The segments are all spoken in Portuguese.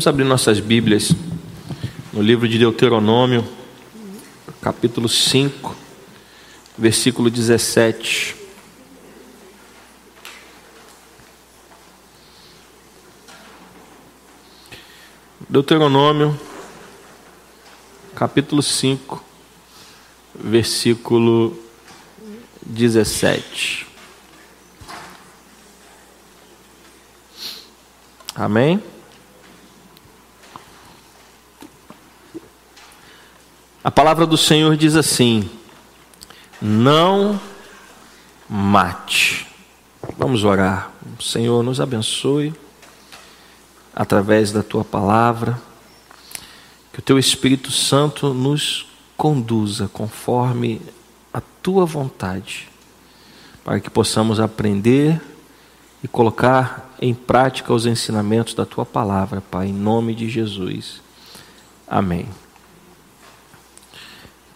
Vamos abrir nossas Bíblias no livro de Deuteronômio, capítulo 5, versículo 17. Deuteronômio, capítulo 5, versículo 17. Amém? A palavra do Senhor diz assim: Não mate. Vamos orar. Senhor, nos abençoe através da tua palavra. Que o teu Espírito Santo nos conduza conforme a tua vontade, para que possamos aprender e colocar em prática os ensinamentos da tua palavra, Pai, em nome de Jesus. Amém.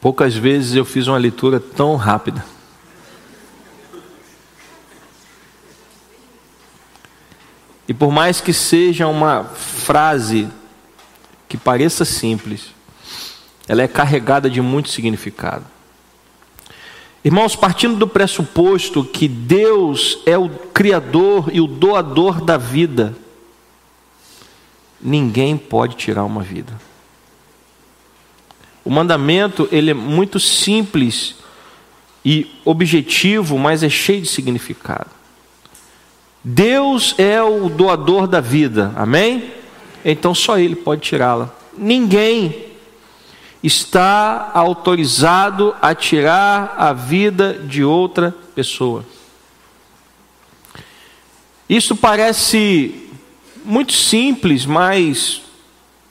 Poucas vezes eu fiz uma leitura tão rápida. E por mais que seja uma frase que pareça simples, ela é carregada de muito significado. Irmãos, partindo do pressuposto que Deus é o Criador e o doador da vida, ninguém pode tirar uma vida. O mandamento ele é muito simples e objetivo, mas é cheio de significado. Deus é o doador da vida, amém? Então só Ele pode tirá-la. Ninguém está autorizado a tirar a vida de outra pessoa. Isso parece muito simples, mas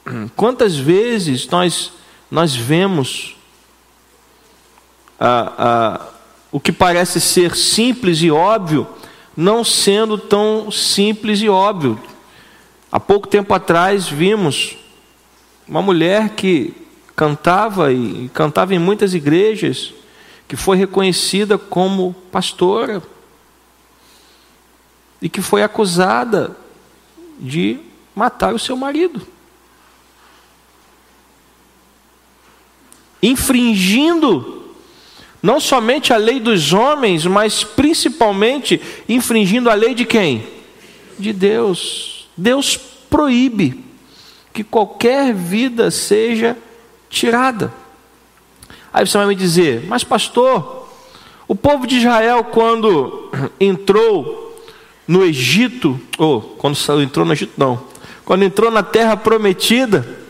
quantas vezes nós nós vemos ah, ah, o que parece ser simples e óbvio, não sendo tão simples e óbvio. Há pouco tempo atrás vimos uma mulher que cantava e cantava em muitas igrejas, que foi reconhecida como pastora e que foi acusada de matar o seu marido. Infringindo não somente a lei dos homens, mas principalmente infringindo a lei de quem? De Deus. Deus proíbe que qualquer vida seja tirada. Aí você vai me dizer, mas pastor, o povo de Israel, quando entrou no Egito, ou quando entrou no Egito, não, quando entrou na terra prometida,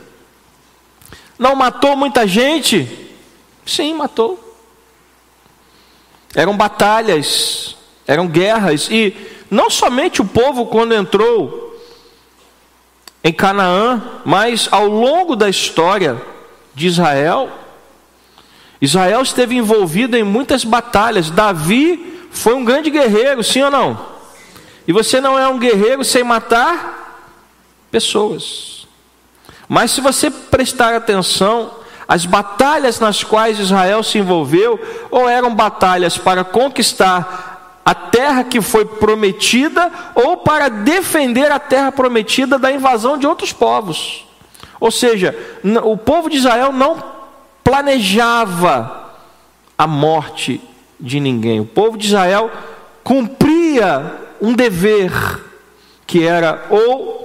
não matou muita gente? Sim, matou. Eram batalhas, eram guerras, e não somente o povo, quando entrou em Canaã, mas ao longo da história de Israel, Israel esteve envolvido em muitas batalhas. Davi foi um grande guerreiro, sim ou não? E você não é um guerreiro sem matar pessoas. Mas se você prestar atenção, as batalhas nas quais Israel se envolveu, ou eram batalhas para conquistar a terra que foi prometida, ou para defender a terra prometida da invasão de outros povos. Ou seja, o povo de Israel não planejava a morte de ninguém. O povo de Israel cumpria um dever que era ou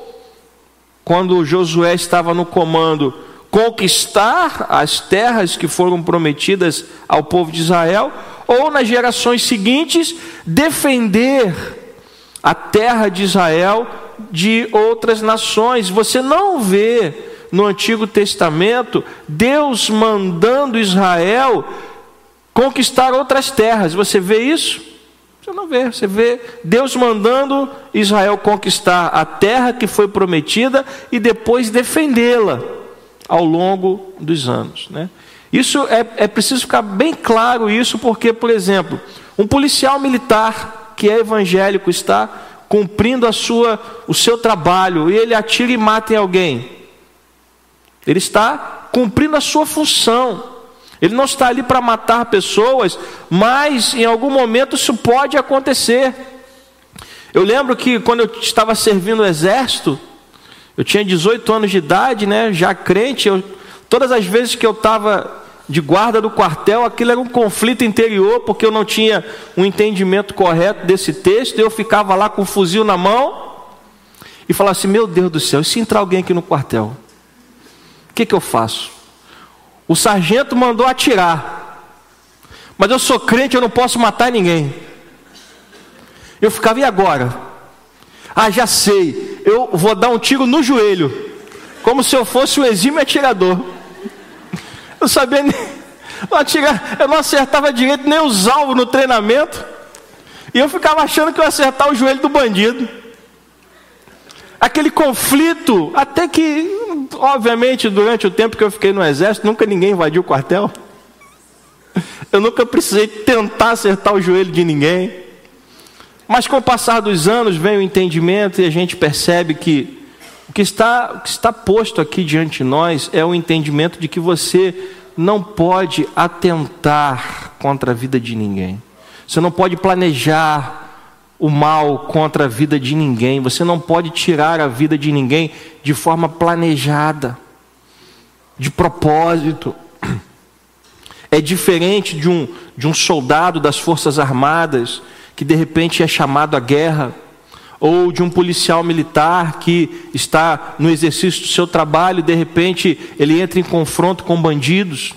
quando Josué estava no comando, conquistar as terras que foram prometidas ao povo de Israel, ou nas gerações seguintes, defender a terra de Israel de outras nações. Você não vê no Antigo Testamento Deus mandando Israel conquistar outras terras. Você vê isso? Você não vê, você vê Deus mandando Israel conquistar a terra que foi prometida e depois defendê-la ao longo dos anos. Né? Isso é, é preciso ficar bem claro isso, porque, por exemplo, um policial militar que é evangélico está cumprindo a sua, o seu trabalho e ele atira e mata em alguém. Ele está cumprindo a sua função. Ele não está ali para matar pessoas, mas em algum momento isso pode acontecer. Eu lembro que quando eu estava servindo o exército, Eu tinha 18 anos de idade, né? Já crente, eu, todas as vezes que eu estava de guarda do quartel, aquilo era um conflito interior, porque eu não tinha um entendimento correto desse texto, eu ficava lá com o fuzil na mão e falava assim: Meu Deus do céu, e se entrar alguém aqui no quartel? O que, que eu faço? O sargento mandou atirar, mas eu sou crente, eu não posso matar ninguém. Eu ficava, e agora? Ah, já sei, eu vou dar um tiro no joelho, como se eu fosse um exímio atirador. Eu sabia nem. Não atirar, eu não acertava direito nem os alvos no treinamento. E eu ficava achando que eu ia acertar o joelho do bandido. Aquele conflito, até que, obviamente, durante o tempo que eu fiquei no exército, nunca ninguém invadiu o quartel. Eu nunca precisei tentar acertar o joelho de ninguém. Mas com o passar dos anos vem o entendimento e a gente percebe que o que está, o que está posto aqui diante de nós é o entendimento de que você não pode atentar contra a vida de ninguém. Você não pode planejar o mal contra a vida de ninguém. Você não pode tirar a vida de ninguém de forma planejada, de propósito. É diferente de um, de um soldado das Forças Armadas que de repente é chamado à guerra ou de um policial militar que está no exercício do seu trabalho, de repente ele entra em confronto com bandidos.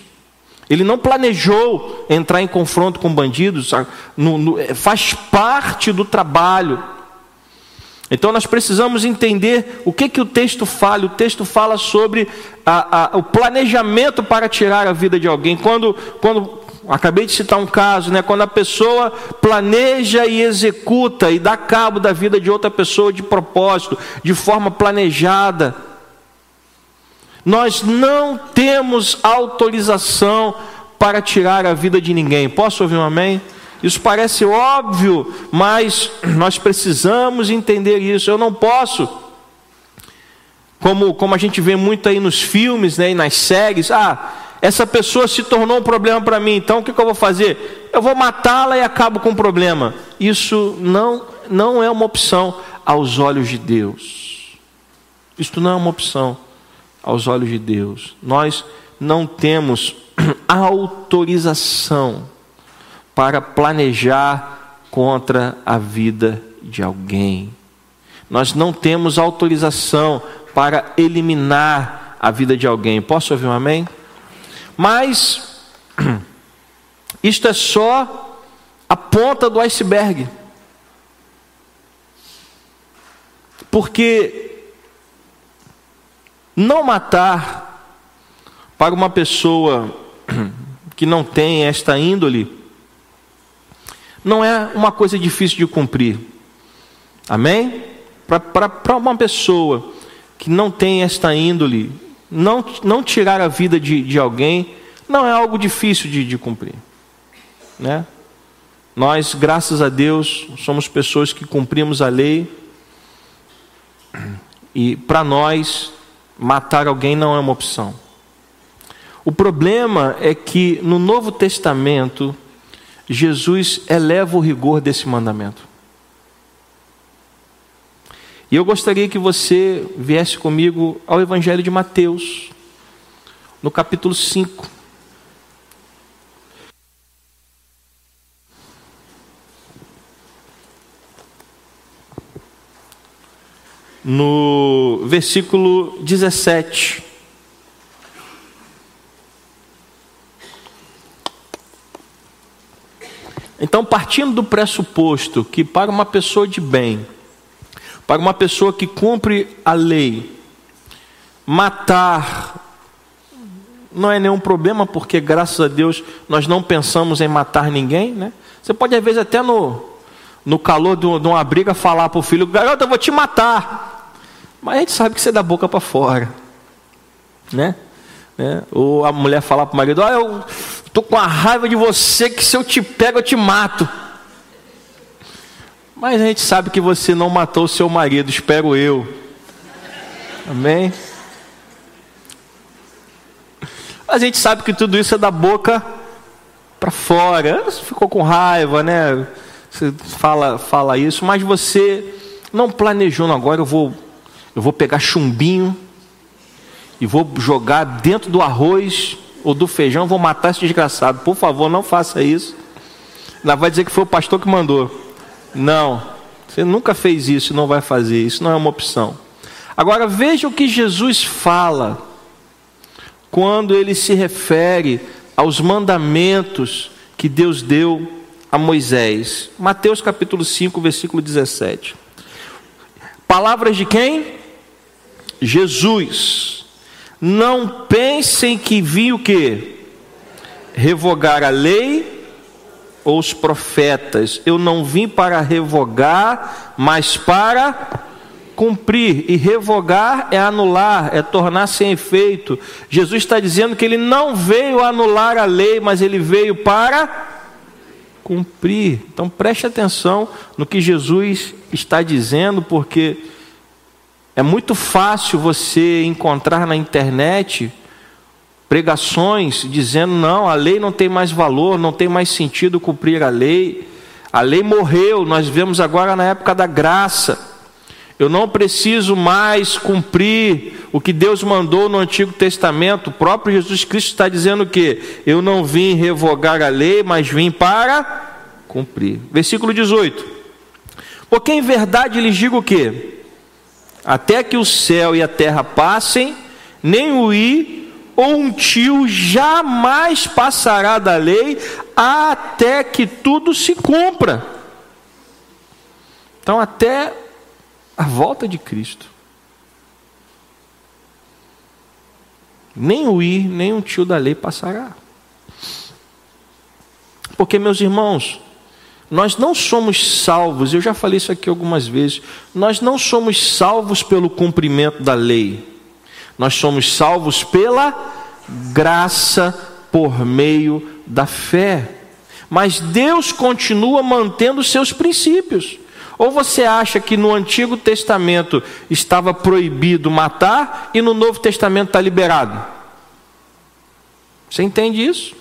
Ele não planejou entrar em confronto com bandidos, no, no, é, faz parte do trabalho. Então nós precisamos entender o que, que o texto fala. O texto fala sobre a, a, o planejamento para tirar a vida de alguém. Quando, quando Acabei de citar um caso, né? Quando a pessoa planeja e executa e dá cabo da vida de outra pessoa de propósito, de forma planejada. Nós não temos autorização para tirar a vida de ninguém. Posso ouvir um amém? Isso parece óbvio, mas nós precisamos entender isso. Eu não posso, como, como a gente vê muito aí nos filmes né, e nas séries, ah, essa pessoa se tornou um problema para mim, então o que, que eu vou fazer? Eu vou matá-la e acabo com o problema. Isso não, não é uma opção aos olhos de Deus. Isto não é uma opção aos olhos de Deus. Nós não temos autorização para planejar contra a vida de alguém. Nós não temos autorização para eliminar a vida de alguém. Posso ouvir um amém? Mas isto é só a ponta do iceberg. Porque não matar para uma pessoa que não tem esta índole não é uma coisa difícil de cumprir. Amém? Para uma pessoa que não tem esta índole, não, não tirar a vida de, de alguém não é algo difícil de, de cumprir. Né? Nós, graças a Deus, somos pessoas que cumprimos a lei. E para nós, matar alguém não é uma opção. O problema é que no Novo Testamento, Jesus eleva o rigor desse mandamento. E eu gostaria que você viesse comigo ao Evangelho de Mateus, no capítulo 5. No versículo 17. Então, partindo do pressuposto que para uma pessoa de bem, para uma pessoa que cumpre a lei, matar não é nenhum problema, porque graças a Deus nós não pensamos em matar ninguém, né? Você pode às vezes até no, no calor de uma briga falar para o filho, garoto, eu vou te matar. Mas a gente sabe que você é da boca para fora, né? né? Ou a mulher falar para o marido, olha, eu estou com a raiva de você que se eu te pego eu te mato. Mas a gente sabe que você não matou o seu marido, espero eu. Amém? A gente sabe que tudo isso é da boca para fora. Você ficou com raiva, né? Você fala, fala isso, mas você não planejou, agora eu vou, eu vou pegar chumbinho e vou jogar dentro do arroz ou do feijão, vou matar esse desgraçado. Por favor, não faça isso. Não vai dizer que foi o pastor que mandou. Não, você nunca fez isso, não vai fazer. Isso não é uma opção. Agora veja o que Jesus fala quando ele se refere aos mandamentos que Deus deu a Moisés. Mateus capítulo 5, versículo 17. Palavras de quem? Jesus. Não pensem que vi o que? Revogar a lei ou os profetas. Eu não vim para revogar, mas para cumprir. E revogar é anular, é tornar sem efeito. Jesus está dizendo que ele não veio anular a lei, mas ele veio para cumprir. Então preste atenção no que Jesus está dizendo, porque é muito fácil você encontrar na internet pregações dizendo: não, a lei não tem mais valor, não tem mais sentido cumprir a lei. A lei morreu, nós vemos agora na época da graça. Eu não preciso mais cumprir o que Deus mandou no Antigo Testamento. O próprio Jesus Cristo está dizendo que eu não vim revogar a lei, mas vim para cumprir. Versículo 18. Porque em verdade lhes digo que? Até que o céu e a terra passem, nem o i ou um tio jamais passará da lei, até que tudo se cumpra. Então, até a volta de Cristo. Nem o ir, nem um tio da lei passará. Porque, meus irmãos, nós não somos salvos, eu já falei isso aqui algumas vezes, nós não somos salvos pelo cumprimento da lei, nós somos salvos pela graça por meio da fé. Mas Deus continua mantendo seus princípios. Ou você acha que no Antigo Testamento estava proibido matar e no Novo Testamento está liberado? Você entende isso?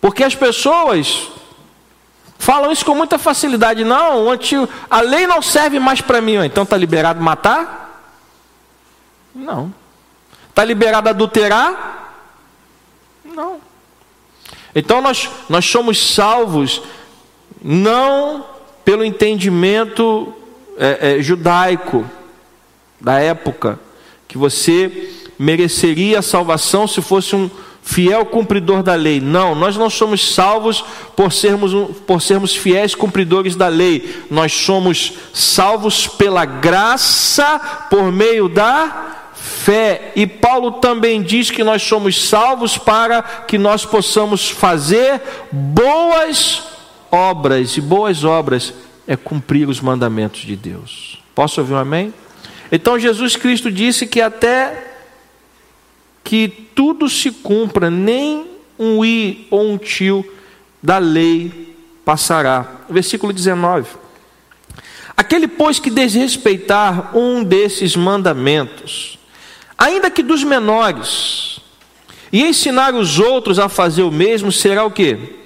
Porque as pessoas falam isso com muita facilidade. Não, antigo, a lei não serve mais para mim. Então está liberado matar? Não. Está liberado adulterar? Não. Então nós, nós somos salvos não pelo entendimento é, é, judaico da época, que você mereceria a salvação se fosse um fiel cumpridor da lei. Não, nós não somos salvos por sermos, por sermos fiéis cumpridores da lei. Nós somos salvos pela graça por meio da fé. E Paulo também diz que nós somos salvos para que nós possamos fazer boas obras, e boas obras é cumprir os mandamentos de Deus. Posso ouvir um amém? Então Jesus Cristo disse que até que tudo se cumpra, nem um i ou um tio da lei passará. Versículo 19. Aquele, pois, que desrespeitar um desses mandamentos, ainda que dos menores, e ensinar os outros a fazer o mesmo, será o que?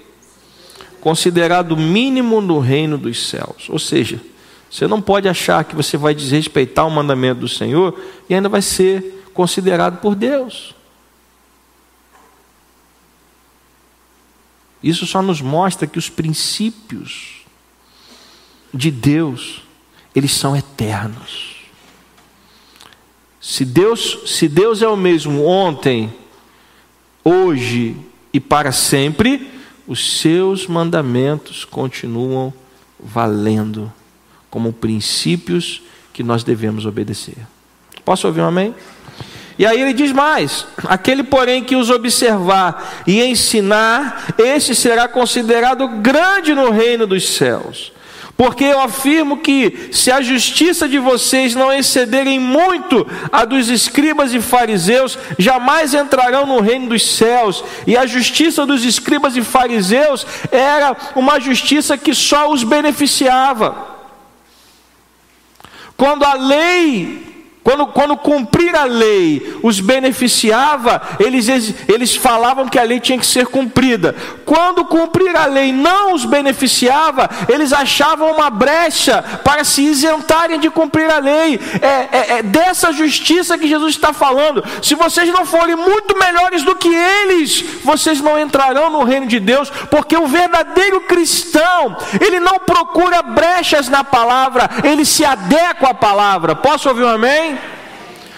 considerado mínimo no reino dos céus. Ou seja, você não pode achar que você vai desrespeitar o mandamento do Senhor e ainda vai ser considerado por Deus. Isso só nos mostra que os princípios de Deus, eles são eternos. Se Deus, se Deus é o mesmo ontem, hoje e para sempre, os seus mandamentos continuam valendo como princípios que nós devemos obedecer. Posso ouvir um amém? E aí ele diz mais: aquele, porém, que os observar e ensinar, esse será considerado grande no reino dos céus. Porque eu afirmo que, se a justiça de vocês não excederem muito a dos escribas e fariseus, jamais entrarão no reino dos céus. E a justiça dos escribas e fariseus era uma justiça que só os beneficiava. Quando a lei Quando, quando cumprir a lei os beneficiava, eles, eles falavam que a lei tinha que ser cumprida. Quando cumprir a lei não os beneficiava, eles achavam uma brecha para se isentarem de cumprir a lei. É, é, é dessa justiça que Jesus está falando. Se vocês não forem muito melhores do que eles, vocês não entrarão no reino de Deus, porque o verdadeiro cristão, ele não procura brechas na palavra, ele se adequa à palavra. Posso ouvir um amém?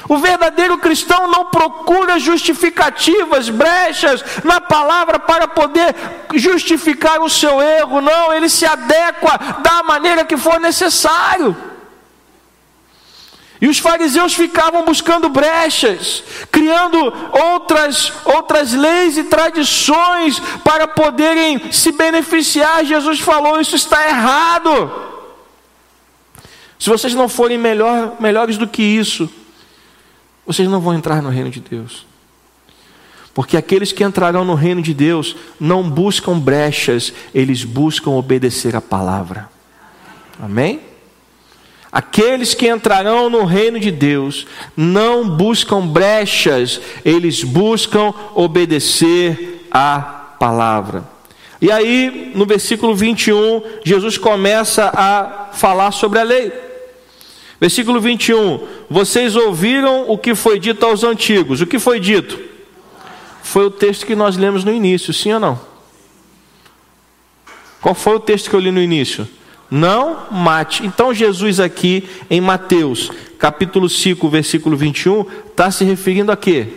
O verdadeiro cristão não procura justificativas, brechas na palavra para poder justificar o seu erro, não, ele se adequa da maneira que for necessário. E os fariseus ficavam buscando brechas, criando outras, outras leis e tradições para poderem se beneficiar. Jesus falou: Isso está errado. Se vocês não forem melhor, melhores do que isso, vocês não vão entrar no reino de Deus. Porque aqueles que entrarão no reino de Deus não buscam brechas, eles buscam obedecer a palavra. Amém? Aqueles que entrarão no reino de Deus não buscam brechas, eles buscam obedecer a palavra. E aí, no versículo 21, Jesus começa a falar sobre a lei. Versículo 21. Vocês ouviram o que foi dito aos antigos. O que foi dito? Foi o texto que nós lemos no início, sim ou não? Qual foi o texto que eu li no início? Não mate. Então, Jesus, aqui em Mateus, capítulo 5, versículo 21, está se referindo a quê?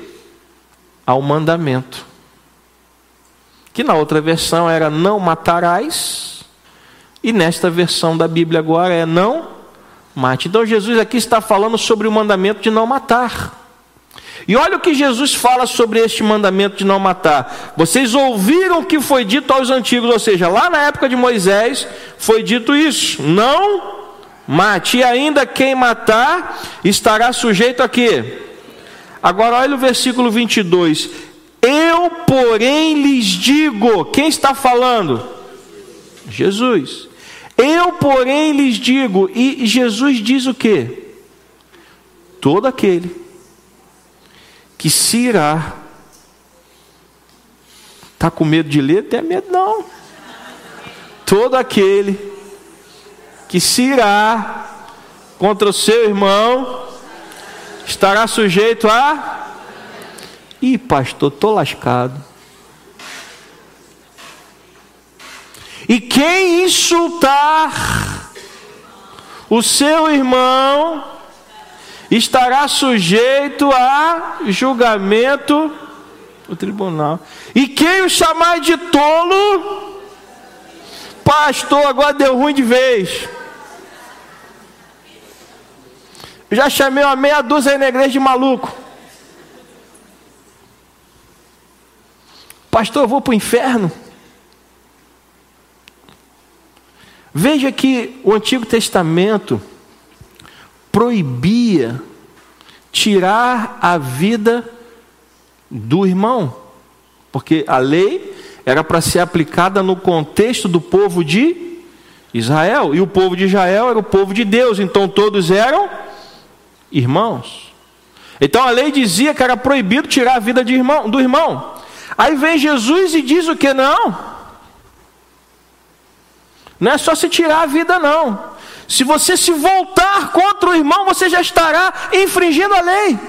Ao mandamento. Que na outra versão era não matarás, e nesta versão da Bíblia agora é não mate. Então Jesus aqui está falando sobre o mandamento de não matar. E olha o que Jesus fala sobre este mandamento de não matar. Vocês ouviram o que foi dito aos antigos, ou seja, lá na época de Moisés foi dito isso: não mate. E ainda quem matar estará sujeito a quê? Agora olha o versículo 22. Eu, porém, lhes digo: quem está falando? Jesus. Eu, porém, lhes digo, e Jesus diz o que? Todo aquele que se irá. Está com medo de ler? Tem medo não. Todo aquele que se irá contra o seu irmão estará sujeito a. Ih, pastor, estou lascado. E quem insultar o seu irmão estará sujeito a julgamento no tribunal. E quem o chamar de tolo, pastor, agora deu ruim de vez. Eu já chamei uma meia dúzia na igreja de maluco. Pastor, eu vou para o inferno. Veja que o Antigo Testamento proibia tirar a vida do irmão, porque a lei era para ser aplicada no contexto do povo de Israel, e o povo de Israel era o povo de Deus, então todos eram irmãos. Então a lei dizia que era proibido tirar a vida irmão, do irmão. Aí vem Jesus e diz o que não? Não é só se tirar a vida, não. Se você se voltar contra o irmão, você já estará infringindo a lei.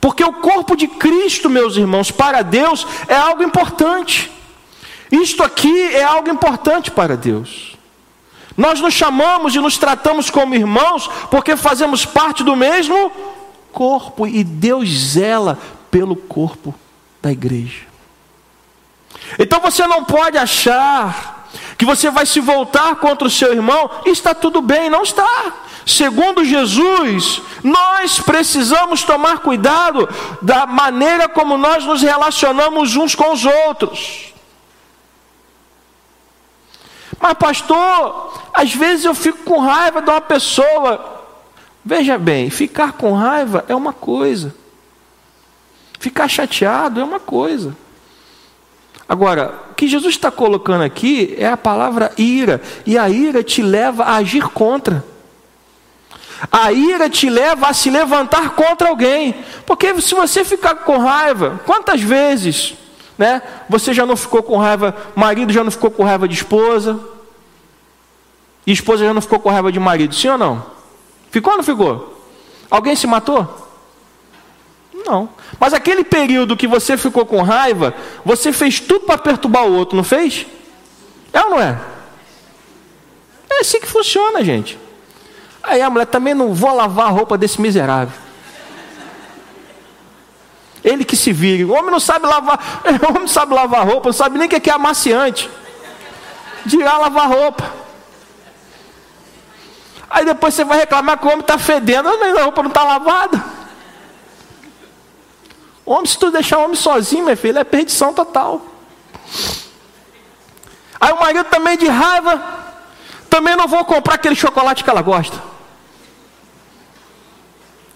Porque o corpo de Cristo, meus irmãos, para Deus é algo importante. Isto aqui é algo importante para Deus. Nós nos chamamos e nos tratamos como irmãos porque fazemos parte do mesmo corpo e Deus zela pelo corpo da igreja. Então você não pode achar que você vai se voltar contra o seu irmão e está tudo bem, não está. Segundo Jesus, nós precisamos tomar cuidado da maneira como nós nos relacionamos uns com os outros. Mas, pastor, às vezes eu fico com raiva de uma pessoa. Veja bem, ficar com raiva é uma coisa, ficar chateado é uma coisa. Agora, que Jesus está colocando aqui é a palavra ira, e a ira te leva a agir contra. A ira te leva a se levantar contra alguém, porque se você ficar com raiva, quantas vezes, né? Você já não ficou com raiva, marido já não ficou com raiva de esposa, e esposa já não ficou com raiva de marido, sim ou não? Ficou ou não ficou? Alguém se matou? Não. Mas aquele período que você ficou com raiva, você fez tudo para perturbar o outro, não fez? É ou não é? É assim que funciona, gente. Aí a mulher também não vou lavar a roupa desse miserável. Ele que se vire. O homem não sabe lavar, o homem sabe lavar roupa, não sabe nem o que é amaciante. Dirá lavar roupa. Aí depois você vai reclamar que o homem está fedendo, a roupa não está lavada. Homem, se tu deixar o homem sozinho, meu filho, é perdição total. Aí o marido também de raiva, também não vou comprar aquele chocolate que ela gosta.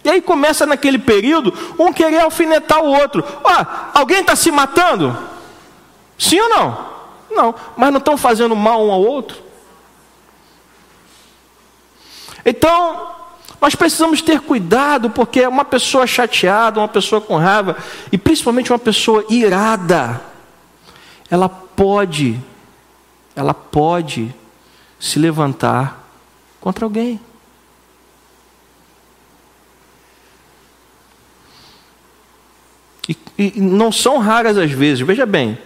E aí começa naquele período um querer alfinetar o outro. Ó, alguém está se matando? Sim ou não? Não, mas não estão fazendo mal um ao outro? Então, nós precisamos ter cuidado, porque uma pessoa chateada, uma pessoa com raiva, e principalmente uma pessoa irada, ela pode, ela pode se levantar contra alguém. E, e, não são raras as vezes, veja bem,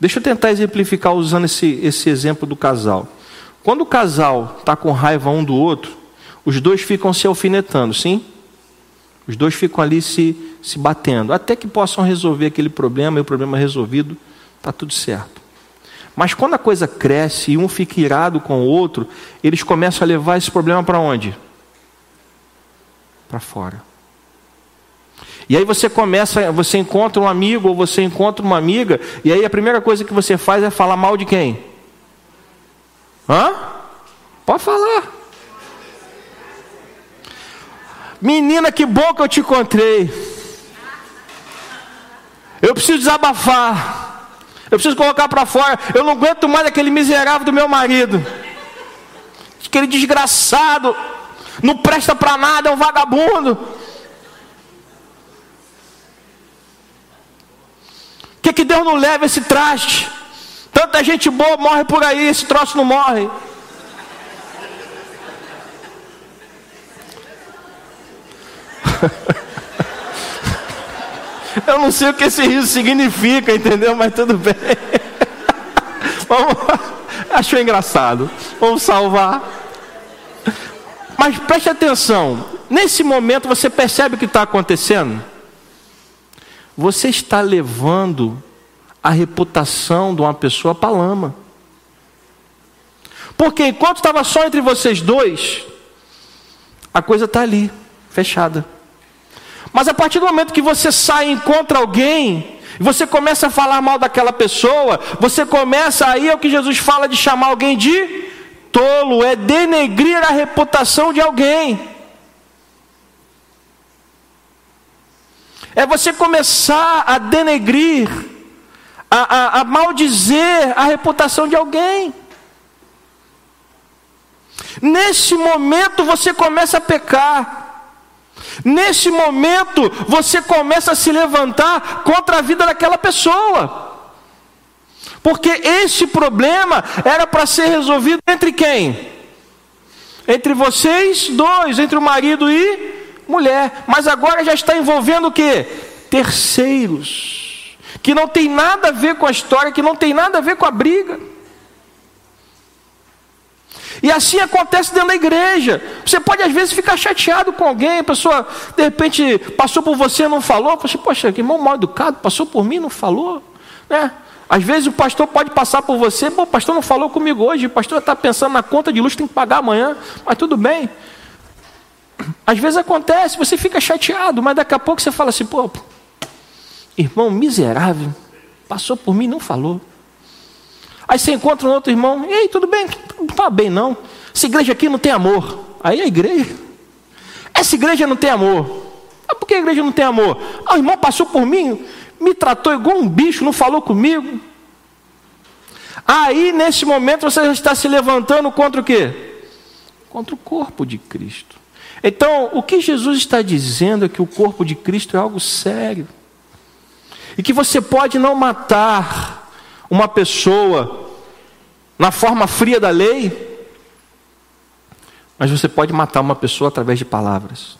deixa eu tentar exemplificar usando esse, esse exemplo do casal. Quando o casal está com raiva um do outro, os dois ficam se alfinetando, sim? Os dois ficam ali se, se batendo, até que possam resolver aquele problema e o problema resolvido, está tudo certo. Mas quando a coisa cresce e um fica irado com o outro, eles começam a levar esse problema para onde? Para fora. E aí você começa, você encontra um amigo ou você encontra uma amiga, e aí a primeira coisa que você faz é falar mal de quem? Hã? Pode falar. Menina, que bom que eu te encontrei. Eu preciso desabafar. Eu preciso colocar para fora. Eu não aguento mais aquele miserável do meu marido. Aquele desgraçado. Não presta para nada, é um vagabundo. Que, que Deus não leva esse traste? Tanta gente boa morre por aí, esse troço não morre. Eu não sei o que esse riso significa, entendeu? Mas tudo bem. Vamos, achou engraçado. Vamos salvar. Mas preste atenção. Nesse momento você percebe o que está acontecendo? Você está levando a reputação de uma pessoa para lama. Porque enquanto estava só entre vocês dois, a coisa está ali, fechada. Mas a partir do momento que você sai e encontra alguém, você começa a falar mal daquela pessoa, você começa aí é o que Jesus fala de chamar alguém de tolo, é denegrir a reputação de alguém. É você começar a denegrir, a, a, a maldizer a reputação de alguém. Nesse momento você começa a pecar. Nesse momento, você começa a se levantar contra a vida daquela pessoa. Porque esse problema era para ser resolvido entre quem? Entre vocês dois, entre o marido e mulher. Mas agora já está envolvendo o que? Terceiros. Que não tem nada a ver com a história, que não tem nada a ver com a briga. E assim acontece dentro da igreja. Você pode às vezes ficar chateado com alguém, a pessoa de repente passou por você e não falou. Você, poxa, que irmão mal educado, passou por mim e não falou. Né? Às vezes o pastor pode passar por você, pô, o pastor não falou comigo hoje, o pastor está pensando na conta de luz, tem que pagar amanhã, mas tudo bem. Às vezes acontece, você fica chateado, mas daqui a pouco você fala assim, pô, irmão miserável, passou por mim e não falou. Aí você encontra um outro irmão, e aí, tudo bem? Não está bem, não. Essa igreja aqui não tem amor. Aí a igreja. Essa igreja não tem amor. Ah, por que a igreja não tem amor? Ah, o irmão passou por mim, me tratou igual um bicho, não falou comigo. Aí, nesse momento, você já está se levantando contra o quê? Contra o corpo de Cristo. Então, o que Jesus está dizendo é que o corpo de Cristo é algo sério. E que você pode não matar uma pessoa na forma fria da lei, mas você pode matar uma pessoa através de palavras.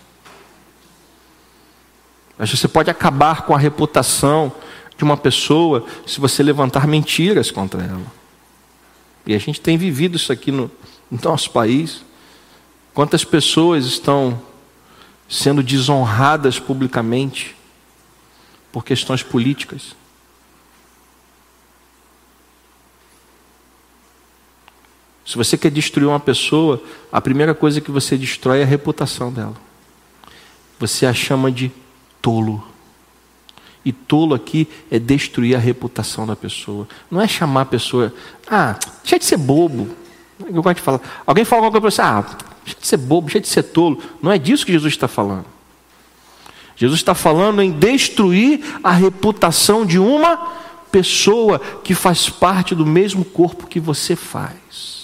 Mas você pode acabar com a reputação de uma pessoa se você levantar mentiras contra ela. E a gente tem vivido isso aqui no, no nosso país. Quantas pessoas estão sendo desonradas publicamente por questões políticas? Se você quer destruir uma pessoa, a primeira coisa que você destrói é a reputação dela. Você a chama de tolo. E tolo aqui é destruir a reputação da pessoa. Não é chamar a pessoa, ah, deixa de ser bobo. Eu gosto de falar. Alguém fala alguma coisa para você, ah, Deixa de ser bobo, deixa de ser tolo. Não é disso que Jesus está falando. Jesus está falando em destruir a reputação de uma pessoa que faz parte do mesmo corpo que você faz.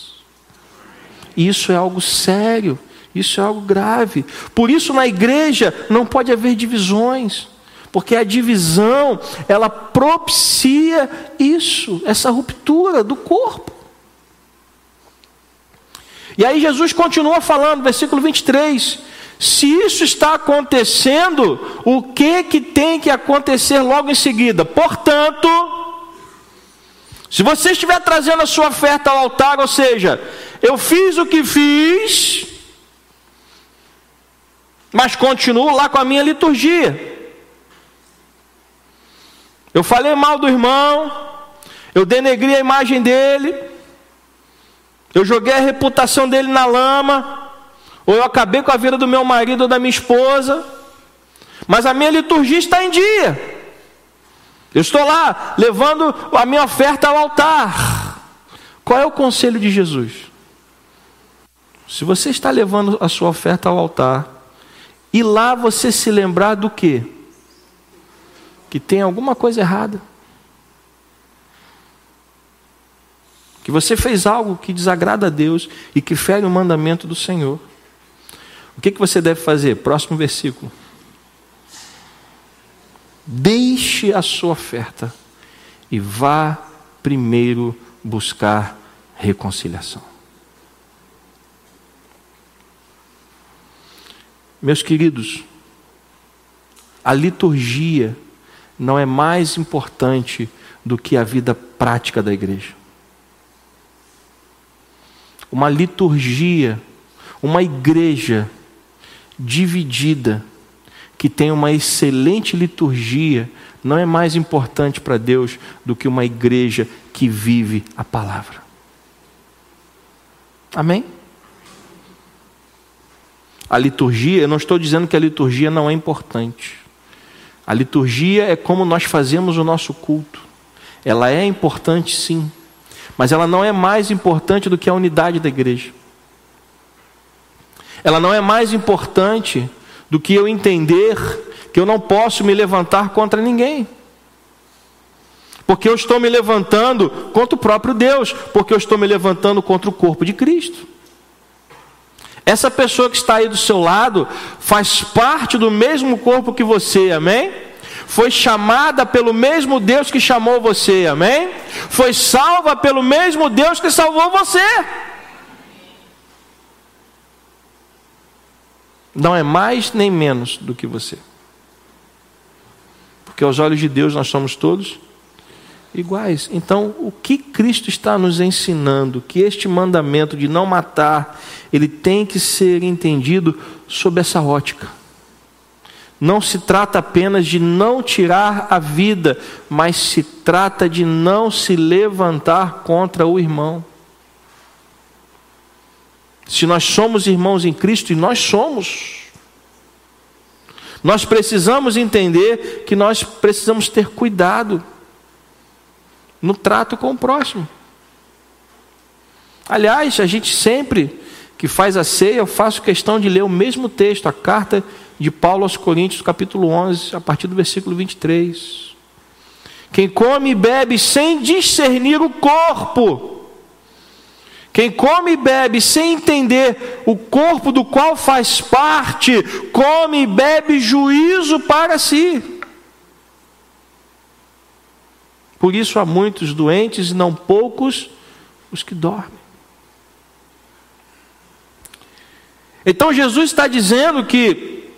E isso é algo sério, isso é algo grave. Por isso, na igreja não pode haver divisões, porque a divisão ela propicia isso, essa ruptura do corpo. E aí Jesus continua falando, versículo 23. Se isso está acontecendo, o que que tem que acontecer logo em seguida? Portanto, se você estiver trazendo a sua oferta ao altar, ou seja, eu fiz o que fiz, mas continuo lá com a minha liturgia. Eu falei mal do irmão, eu denegri a imagem dele, eu joguei a reputação dele na lama, ou eu acabei com a vida do meu marido ou da minha esposa, mas a minha liturgia está em dia. Eu estou lá levando a minha oferta ao altar. Qual é o conselho de Jesus? Se você está levando a sua oferta ao altar, e lá você se lembrar do quê? Que tem alguma coisa errada. que você fez algo que desagrada a Deus e que fere o mandamento do Senhor. O que, que você deve fazer? Próximo versículo. Deixe a sua oferta e vá primeiro buscar reconciliação. Meus queridos, a liturgia não é mais importante do que a vida prática da igreja uma liturgia, uma igreja dividida, que tem uma excelente liturgia, não é mais importante para Deus do que uma igreja que vive a palavra. Amém? A liturgia, eu não estou dizendo que a liturgia não é importante. A liturgia é como nós fazemos o nosso culto. Ela é importante sim mas ela não é mais importante do que a unidade da igreja. Ela não é mais importante do que eu entender que eu não posso me levantar contra ninguém. Porque eu estou me levantando contra o próprio Deus, porque eu estou me levantando contra o corpo de Cristo. Essa pessoa que está aí do seu lado faz parte do mesmo corpo que você, amém? foi chamada pelo mesmo Deus que chamou você, amém? Foi salva pelo mesmo Deus que salvou você. Não é mais nem menos do que você. Porque aos olhos de Deus nós somos todos iguais. Então, o que Cristo está nos ensinando? Que este mandamento de não matar, ele tem que ser entendido sob essa ótica não se trata apenas de não tirar a vida, mas se trata de não se levantar contra o irmão. Se nós somos irmãos em Cristo, e nós somos, nós precisamos entender que nós precisamos ter cuidado no trato com o próximo. Aliás, a gente sempre que faz a ceia, eu faço questão de ler o mesmo texto, a carta de Paulo aos Coríntios, capítulo 11, a partir do versículo 23, Quem come e bebe sem discernir o corpo. Quem come e bebe sem entender o corpo do qual faz parte, come e bebe juízo para si. Por isso há muitos doentes e não poucos os que dormem. Então Jesus está dizendo que,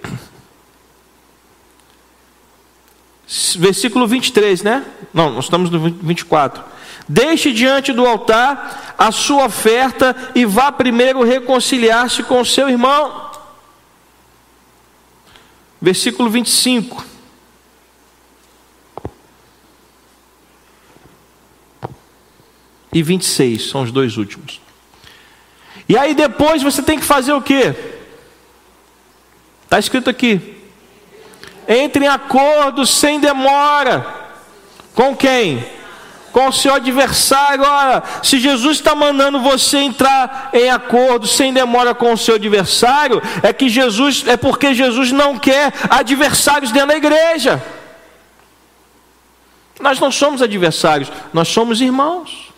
versículo 23, né? Não, nós estamos no 24. Deixe diante do altar a sua oferta e vá primeiro reconciliar-se com seu irmão. Versículo 25. E 26 são os dois últimos. E aí depois você tem que fazer o quê? Está escrito aqui. Entre em acordo sem demora. Com quem? Com o seu adversário. Ora, se Jesus está mandando você entrar em acordo sem demora com o seu adversário, é que Jesus é porque Jesus não quer adversários dentro da igreja. Nós não somos adversários, nós somos irmãos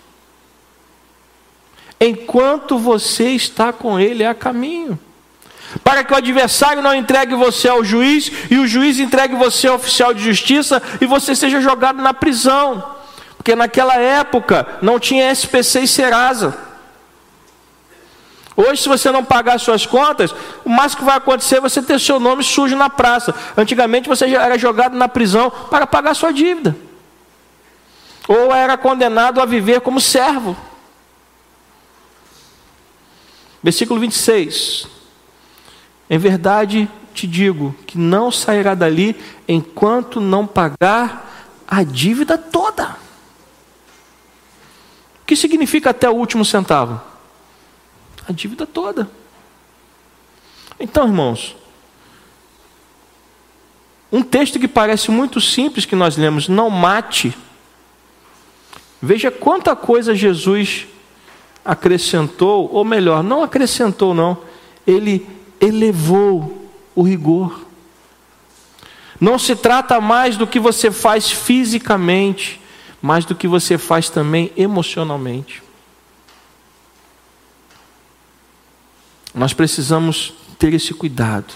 enquanto você está com ele a caminho. Para que o adversário não entregue você ao juiz e o juiz entregue você ao oficial de justiça e você seja jogado na prisão. Porque naquela época não tinha SPC e Serasa. Hoje, se você não pagar suas contas, o máximo que vai acontecer é você ter seu nome sujo na praça. Antigamente você era jogado na prisão para pagar sua dívida. Ou era condenado a viver como servo. Versículo 26. Em verdade te digo que não sairá dali enquanto não pagar a dívida toda. Que significa até o último centavo? A dívida toda. Então, irmãos, um texto que parece muito simples que nós lemos, não mate. Veja quanta coisa Jesus acrescentou, ou melhor, não acrescentou, não, ele elevou o rigor. Não se trata mais do que você faz fisicamente, mas do que você faz também emocionalmente. Nós precisamos ter esse cuidado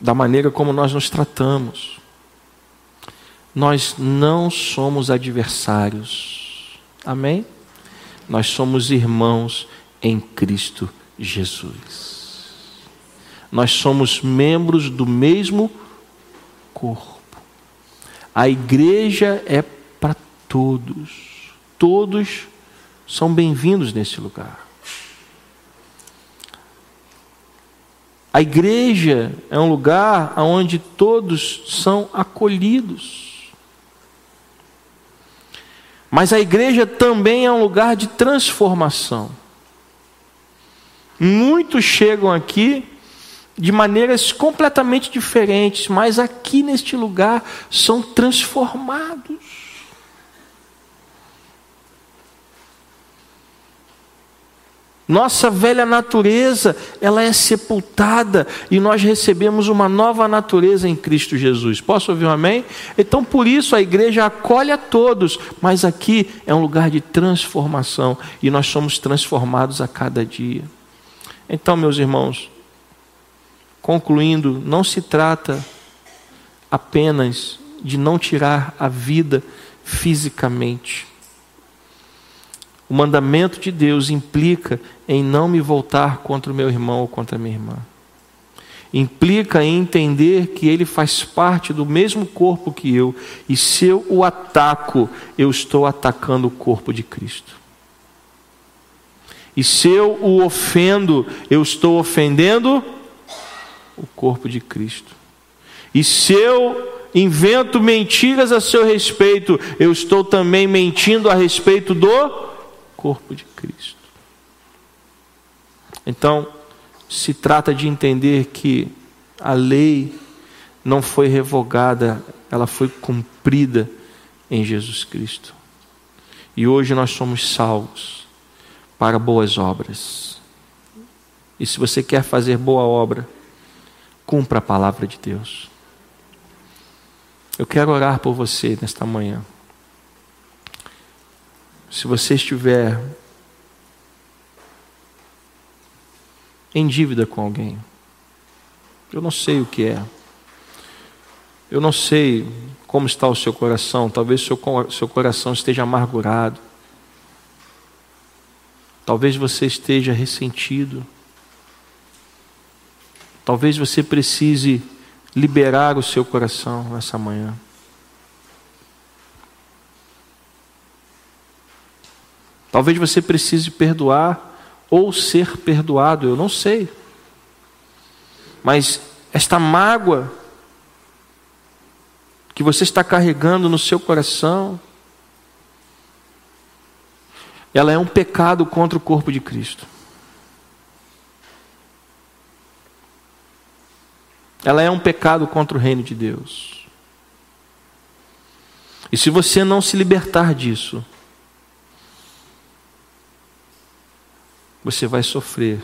da maneira como nós nos tratamos. Nós não somos adversários. Amém? nós somos irmãos em Cristo Jesus. Nós somos membros do mesmo corpo. A igreja é para todos. Todos são bem-vindos nesse lugar. A igreja é um lugar onde todos são acolhidos. Mas a igreja também é um lugar de transformação. Muitos chegam aqui de maneiras completamente diferentes, mas aqui neste lugar são transformados. Nossa velha natureza, ela é sepultada e nós recebemos uma nova natureza em Cristo Jesus. Posso ouvir um amém? Então, por isso a igreja acolhe a todos, mas aqui é um lugar de transformação e nós somos transformados a cada dia. Então, meus irmãos, concluindo, não se trata apenas de não tirar a vida fisicamente o mandamento de Deus implica em não me voltar contra o meu irmão ou contra a minha irmã. Implica em entender que ele faz parte do mesmo corpo que eu, e se eu o ataco, eu estou atacando o corpo de Cristo. E se eu o ofendo, eu estou ofendendo o corpo de Cristo. E se eu invento mentiras a seu respeito, eu estou também mentindo a respeito do corpo de Cristo. Então, se trata de entender que a lei não foi revogada, ela foi cumprida em Jesus Cristo. E hoje nós somos salvos para boas obras. E se você quer fazer boa obra, cumpra a palavra de Deus. Eu quero orar por você nesta manhã. Se você estiver em dívida com alguém, eu não sei o que é. Eu não sei como está o seu coração. Talvez seu, seu coração esteja amargurado. Talvez você esteja ressentido. Talvez você precise liberar o seu coração nessa manhã. Talvez você precise perdoar ou ser perdoado, eu não sei. Mas esta mágoa que você está carregando no seu coração, ela é um pecado contra o corpo de Cristo. Ela é um pecado contra o reino de Deus. E se você não se libertar disso, você vai sofrer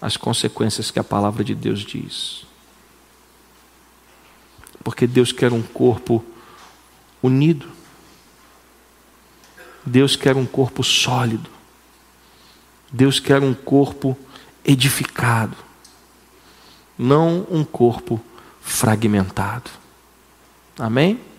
as consequências que a palavra de Deus diz. Porque Deus quer um corpo unido. Deus quer um corpo sólido. Deus quer um corpo edificado. Não um corpo fragmentado. Amém?